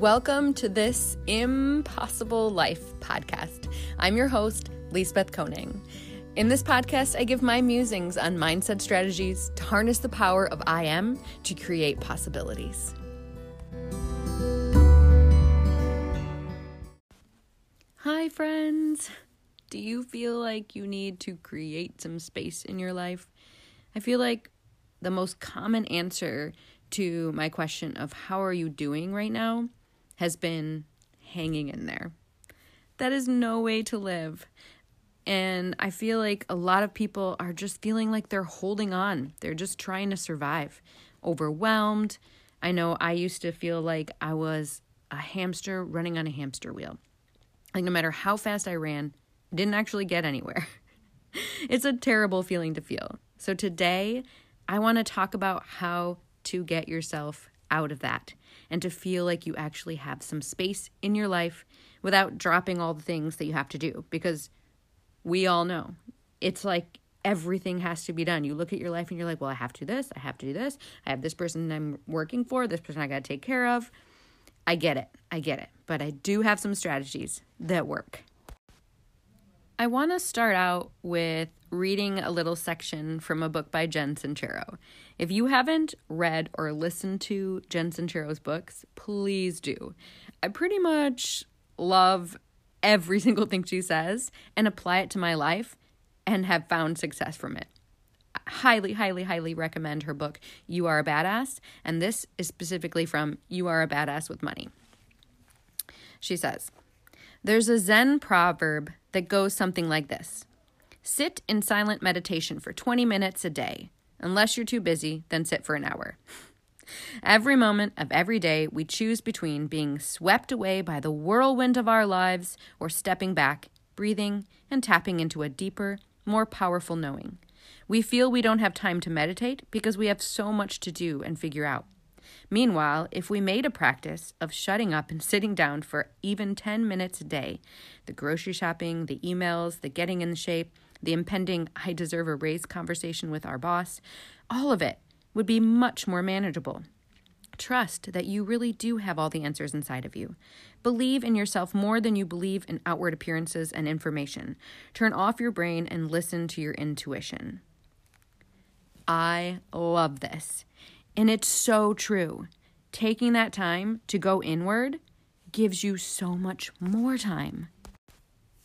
Welcome to this Impossible Life podcast. I'm your host, Lisbeth Koning. In this podcast, I give my musings on mindset strategies to harness the power of I am to create possibilities. Hi, friends. Do you feel like you need to create some space in your life? I feel like the most common answer to my question of how are you doing right now has been hanging in there. That is no way to live. And I feel like a lot of people are just feeling like they're holding on. They're just trying to survive, overwhelmed. I know I used to feel like I was a hamster running on a hamster wheel. Like, no matter how fast I ran, I didn't actually get anywhere. it's a terrible feeling to feel. So, today, I want to talk about how to get yourself out of that and to feel like you actually have some space in your life without dropping all the things that you have to do because we all know it's like everything has to be done. You look at your life and you're like, well, I have to do this, I have to do this, I have this person I'm working for, this person I got to take care of. I get it, I get it. But I do have some strategies that work. I want to start out with reading a little section from a book by Jen Sincero. If you haven't read or listened to Jen Sincero's books, please do. I pretty much love every single thing she says and apply it to my life and have found success from it. I highly, highly, highly recommend her book, You Are a Badass. And this is specifically from You Are a Badass with Money. She says, There's a Zen proverb that goes something like this Sit in silent meditation for 20 minutes a day. Unless you're too busy, then sit for an hour. Every moment of every day, we choose between being swept away by the whirlwind of our lives or stepping back, breathing, and tapping into a deeper, more powerful knowing. We feel we don't have time to meditate because we have so much to do and figure out. Meanwhile, if we made a practice of shutting up and sitting down for even 10 minutes a day, the grocery shopping, the emails, the getting in shape, the impending I deserve a raise conversation with our boss, all of it would be much more manageable. Trust that you really do have all the answers inside of you. Believe in yourself more than you believe in outward appearances and information. Turn off your brain and listen to your intuition. I love this. And it's so true. Taking that time to go inward gives you so much more time.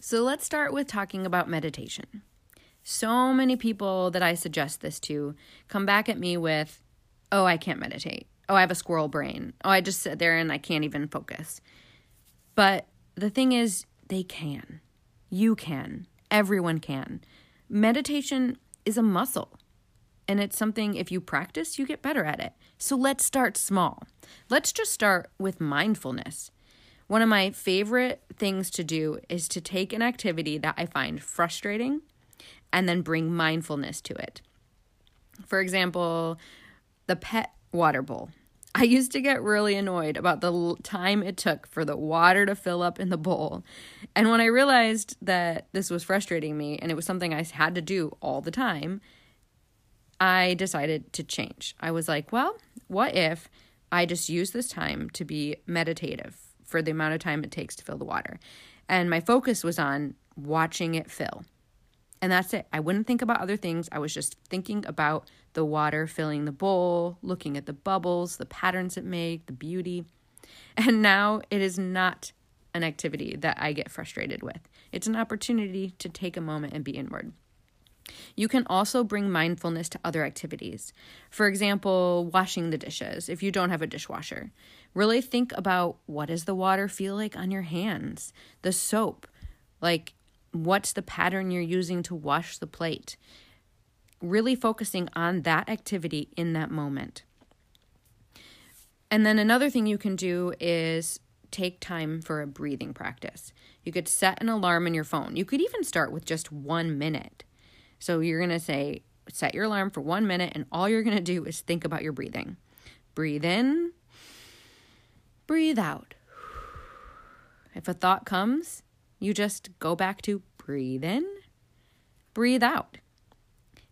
So let's start with talking about meditation. So many people that I suggest this to come back at me with, oh, I can't meditate. Oh, I have a squirrel brain. Oh, I just sit there and I can't even focus. But the thing is, they can. You can. Everyone can. Meditation is a muscle. And it's something, if you practice, you get better at it. So let's start small. Let's just start with mindfulness. One of my favorite things to do is to take an activity that I find frustrating and then bring mindfulness to it. For example, the pet water bowl. I used to get really annoyed about the time it took for the water to fill up in the bowl. And when I realized that this was frustrating me and it was something I had to do all the time, I decided to change. I was like, well, what if I just use this time to be meditative for the amount of time it takes to fill the water? And my focus was on watching it fill. And that's it. I wouldn't think about other things. I was just thinking about the water filling the bowl, looking at the bubbles, the patterns it made, the beauty. And now it is not an activity that I get frustrated with. It's an opportunity to take a moment and be inward. You can also bring mindfulness to other activities. For example, washing the dishes if you don't have a dishwasher. Really think about what does the water feel like on your hands? The soap. Like What's the pattern you're using to wash the plate? Really focusing on that activity in that moment. And then another thing you can do is take time for a breathing practice. You could set an alarm in your phone. You could even start with just one minute. So you're going to say, set your alarm for one minute, and all you're going to do is think about your breathing. Breathe in, breathe out. If a thought comes, you just go back to breathe in, breathe out.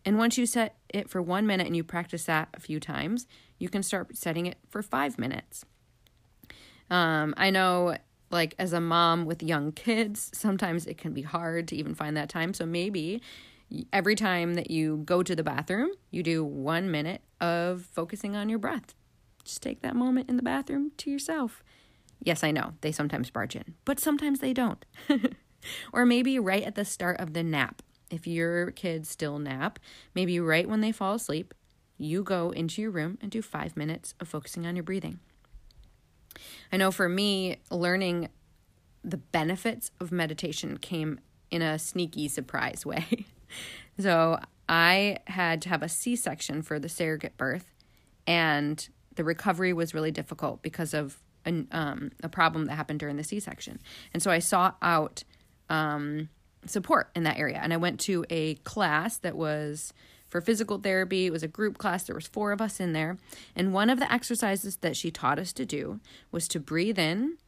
And once you set it for one minute and you practice that a few times, you can start setting it for five minutes. Um, I know, like, as a mom with young kids, sometimes it can be hard to even find that time. So maybe every time that you go to the bathroom, you do one minute of focusing on your breath. Just take that moment in the bathroom to yourself. Yes, I know, they sometimes barge in, but sometimes they don't. or maybe right at the start of the nap. If your kids still nap, maybe right when they fall asleep, you go into your room and do five minutes of focusing on your breathing. I know for me, learning the benefits of meditation came in a sneaky surprise way. so I had to have a C section for the surrogate birth, and the recovery was really difficult because of an, um, a problem that happened during the C section. And so I sought out um, support in that area, and I went to a class that was for physical therapy. It was a group class. There was four of us in there. And one of the exercises that she taught us to do was to breathe in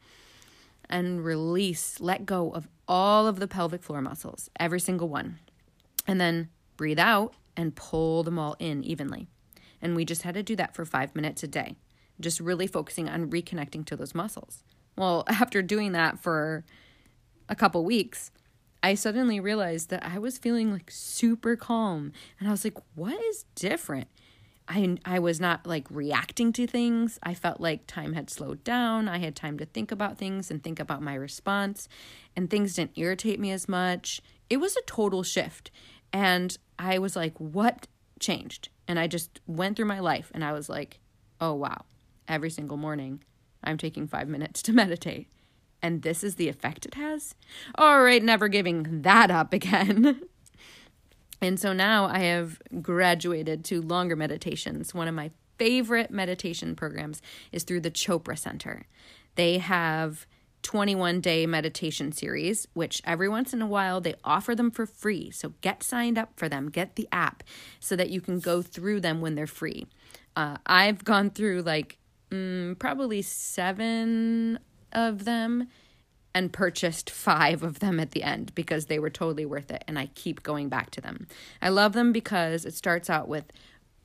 and release, let go of all of the pelvic floor muscles, every single one. And then breathe out and pull them all in evenly. And we just had to do that for five minutes a day, just really focusing on reconnecting to those muscles. Well, after doing that for a couple weeks, I suddenly realized that I was feeling like super calm. And I was like, what is different? I, I was not like reacting to things. I felt like time had slowed down. I had time to think about things and think about my response, and things didn't irritate me as much. It was a total shift. And I was like, what changed? And I just went through my life and I was like, oh, wow. Every single morning, I'm taking five minutes to meditate and this is the effect it has? All right, never giving that up again. and so now I have graduated to longer meditations. One of my favorite meditation programs is through the Chopra Center. They have 21 day meditation series, which every once in a while they offer them for free. So get signed up for them, get the app so that you can go through them when they're free. Uh, I've gone through like mm, probably seven of them and purchased five of them at the end because they were totally worth it and I keep going back to them. I love them because it starts out with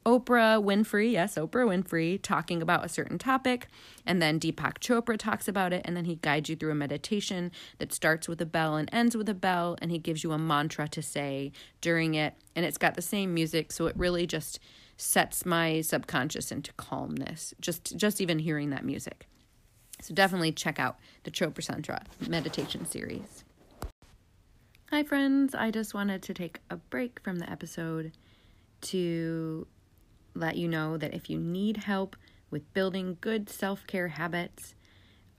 Oprah Winfrey, yes, Oprah Winfrey, talking about a certain topic, and then Deepak Chopra talks about it, and then he guides you through a meditation that starts with a bell and ends with a bell, and he gives you a mantra to say during it, and it's got the same music, so it really just sets my subconscious into calmness. Just just even hearing that music. So definitely check out the Chopra Center meditation series. Hi, friends. I just wanted to take a break from the episode to let you know that if you need help with building good self care habits,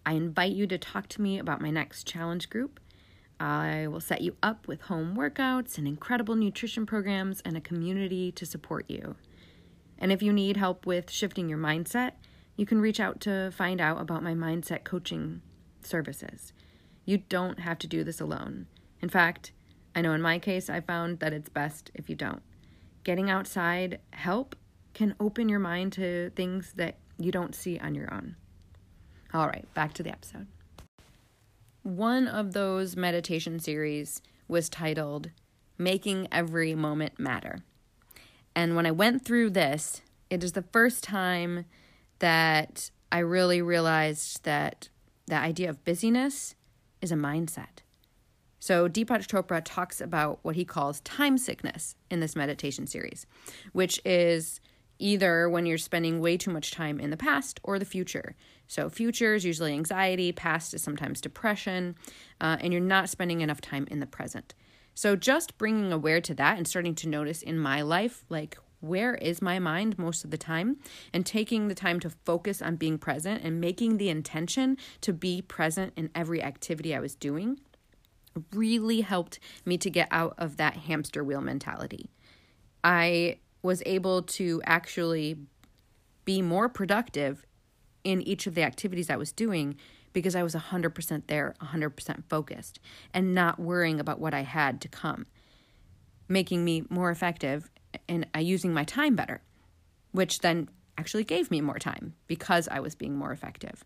I invite you to talk to me about my next challenge group. I will set you up with home workouts and incredible nutrition programs and a community to support you. And if you need help with shifting your mindset, you can reach out to find out about my mindset coaching services. You don't have to do this alone. In fact, I know in my case, I found that it's best if you don't. Getting outside help can open your mind to things that you don't see on your own. All right, back to the episode. One of those meditation series was titled Making Every Moment Matter. And when I went through this, it is the first time that I really realized that the idea of busyness is a mindset. So Deepak Chopra talks about what he calls time sickness in this meditation series, which is either when you're spending way too much time in the past or the future. So, future is usually anxiety, past is sometimes depression, uh, and you're not spending enough time in the present. So, just bringing aware to that and starting to notice in my life, like, where is my mind most of the time and taking the time to focus on being present and making the intention to be present in every activity I was doing really helped me to get out of that hamster wheel mentality. I was able to actually be more productive in each of the activities I was doing because I was 100% there, 100% focused, and not worrying about what I had to come, making me more effective and using my time better, which then actually gave me more time because I was being more effective.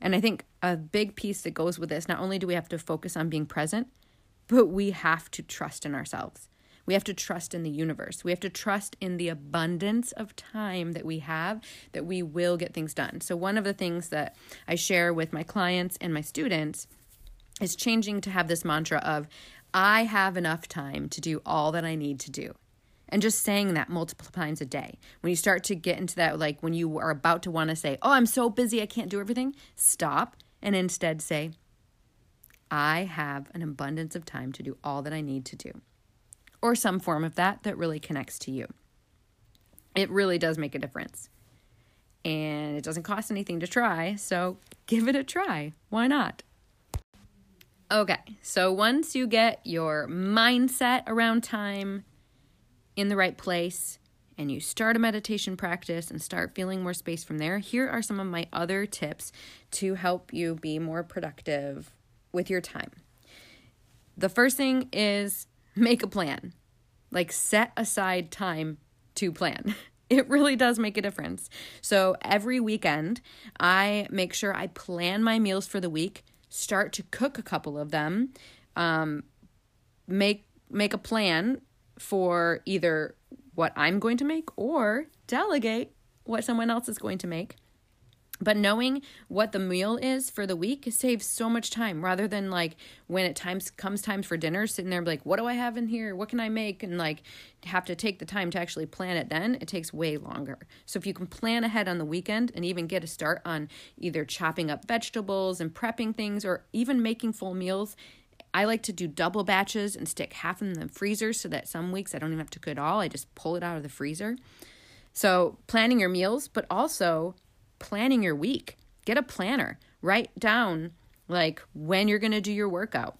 And I think a big piece that goes with this not only do we have to focus on being present, but we have to trust in ourselves. We have to trust in the universe. We have to trust in the abundance of time that we have that we will get things done. So, one of the things that I share with my clients and my students is changing to have this mantra of, I have enough time to do all that I need to do. And just saying that multiple times a day. When you start to get into that, like when you are about to want to say, Oh, I'm so busy, I can't do everything, stop and instead say, I have an abundance of time to do all that I need to do. Or some form of that that really connects to you. It really does make a difference. And it doesn't cost anything to try, so give it a try. Why not? Okay, so once you get your mindset around time in the right place and you start a meditation practice and start feeling more space from there, here are some of my other tips to help you be more productive with your time. The first thing is make a plan. Like set aside time to plan. It really does make a difference. So every weekend, I make sure I plan my meals for the week, start to cook a couple of them, um, make make a plan for either what I'm going to make or delegate what someone else is going to make. But knowing what the meal is for the week saves so much time rather than like when it times comes time for dinner, sitting there like, what do I have in here? What can I make? And like have to take the time to actually plan it then, it takes way longer. So if you can plan ahead on the weekend and even get a start on either chopping up vegetables and prepping things or even making full meals, I like to do double batches and stick half in the freezer so that some weeks I don't even have to cook it all. I just pull it out of the freezer. So planning your meals, but also planning your week. Get a planner. Write down like when you're going to do your workout,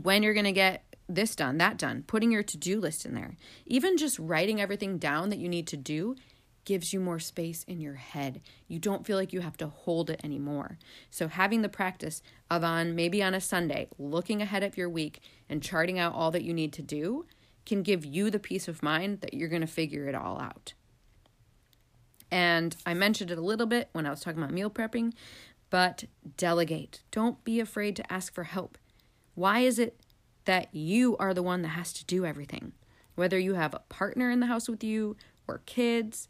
when you're going to get this done, that done, putting your to do list in there. Even just writing everything down that you need to do gives you more space in your head. You don't feel like you have to hold it anymore. So, having the practice of on maybe on a Sunday, looking ahead of your week and charting out all that you need to do can give you the peace of mind that you're going to figure it all out. And I mentioned it a little bit when I was talking about meal prepping, but delegate. Don't be afraid to ask for help. Why is it that you are the one that has to do everything? Whether you have a partner in the house with you or kids,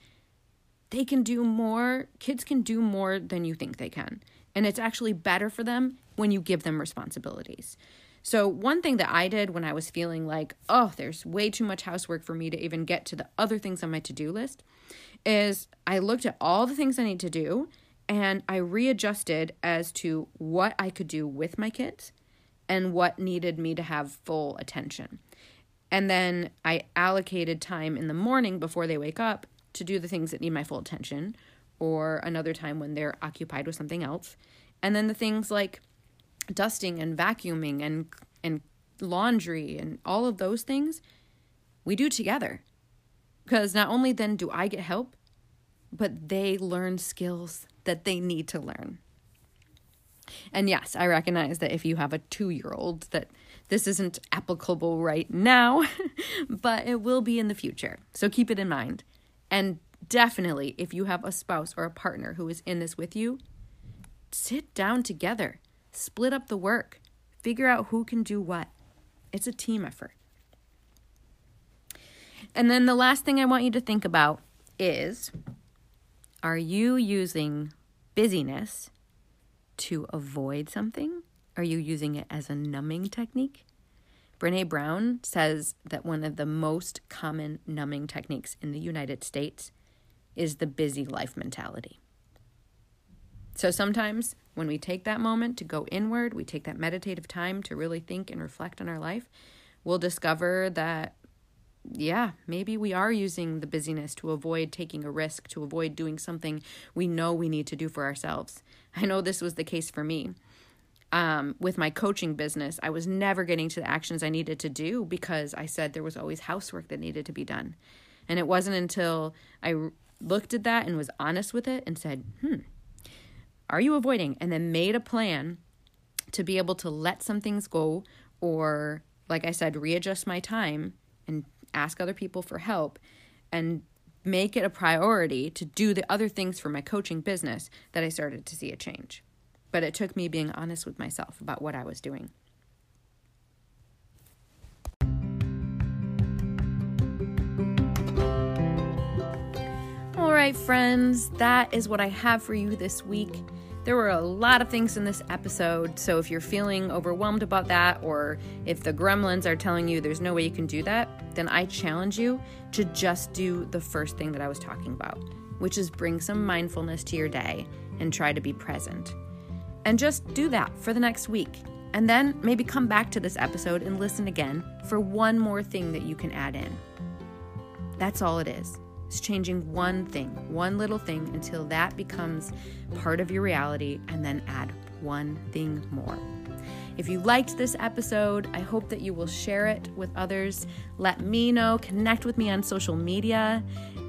they can do more. Kids can do more than you think they can. And it's actually better for them when you give them responsibilities. So, one thing that I did when I was feeling like, oh, there's way too much housework for me to even get to the other things on my to do list, is I looked at all the things I need to do and I readjusted as to what I could do with my kids and what needed me to have full attention. And then I allocated time in the morning before they wake up to do the things that need my full attention or another time when they're occupied with something else. And then the things like dusting and vacuuming and and laundry and all of those things we do together. Because not only then do I get help, but they learn skills that they need to learn. And yes, I recognize that if you have a two year old, that this isn't applicable right now, but it will be in the future. So keep it in mind. And definitely, if you have a spouse or a partner who is in this with you, sit down together, split up the work, figure out who can do what. It's a team effort. And then the last thing I want you to think about is are you using busyness to avoid something? Are you using it as a numbing technique? Brene Brown says that one of the most common numbing techniques in the United States is the busy life mentality. So sometimes when we take that moment to go inward, we take that meditative time to really think and reflect on our life, we'll discover that yeah, maybe we are using the busyness to avoid taking a risk, to avoid doing something we know we need to do for ourselves. I know this was the case for me. Um, with my coaching business, I was never getting to the actions I needed to do because I said there was always housework that needed to be done. And it wasn't until I looked at that and was honest with it and said, hmm, are you avoiding? And then made a plan to be able to let some things go or, like I said, readjust my time and ask other people for help and make it a priority to do the other things for my coaching business that I started to see a change. But it took me being honest with myself about what I was doing. All right, friends, that is what I have for you this week. There were a lot of things in this episode, so if you're feeling overwhelmed about that, or if the gremlins are telling you there's no way you can do that, then I challenge you to just do the first thing that I was talking about, which is bring some mindfulness to your day and try to be present. And just do that for the next week. And then maybe come back to this episode and listen again for one more thing that you can add in. That's all it is. It's changing one thing, one little thing, until that becomes part of your reality, and then add one thing more. If you liked this episode, I hope that you will share it with others. Let me know, connect with me on social media.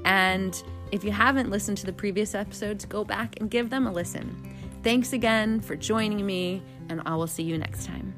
And if you haven't listened to the previous episodes, go back and give them a listen. Thanks again for joining me, and I will see you next time.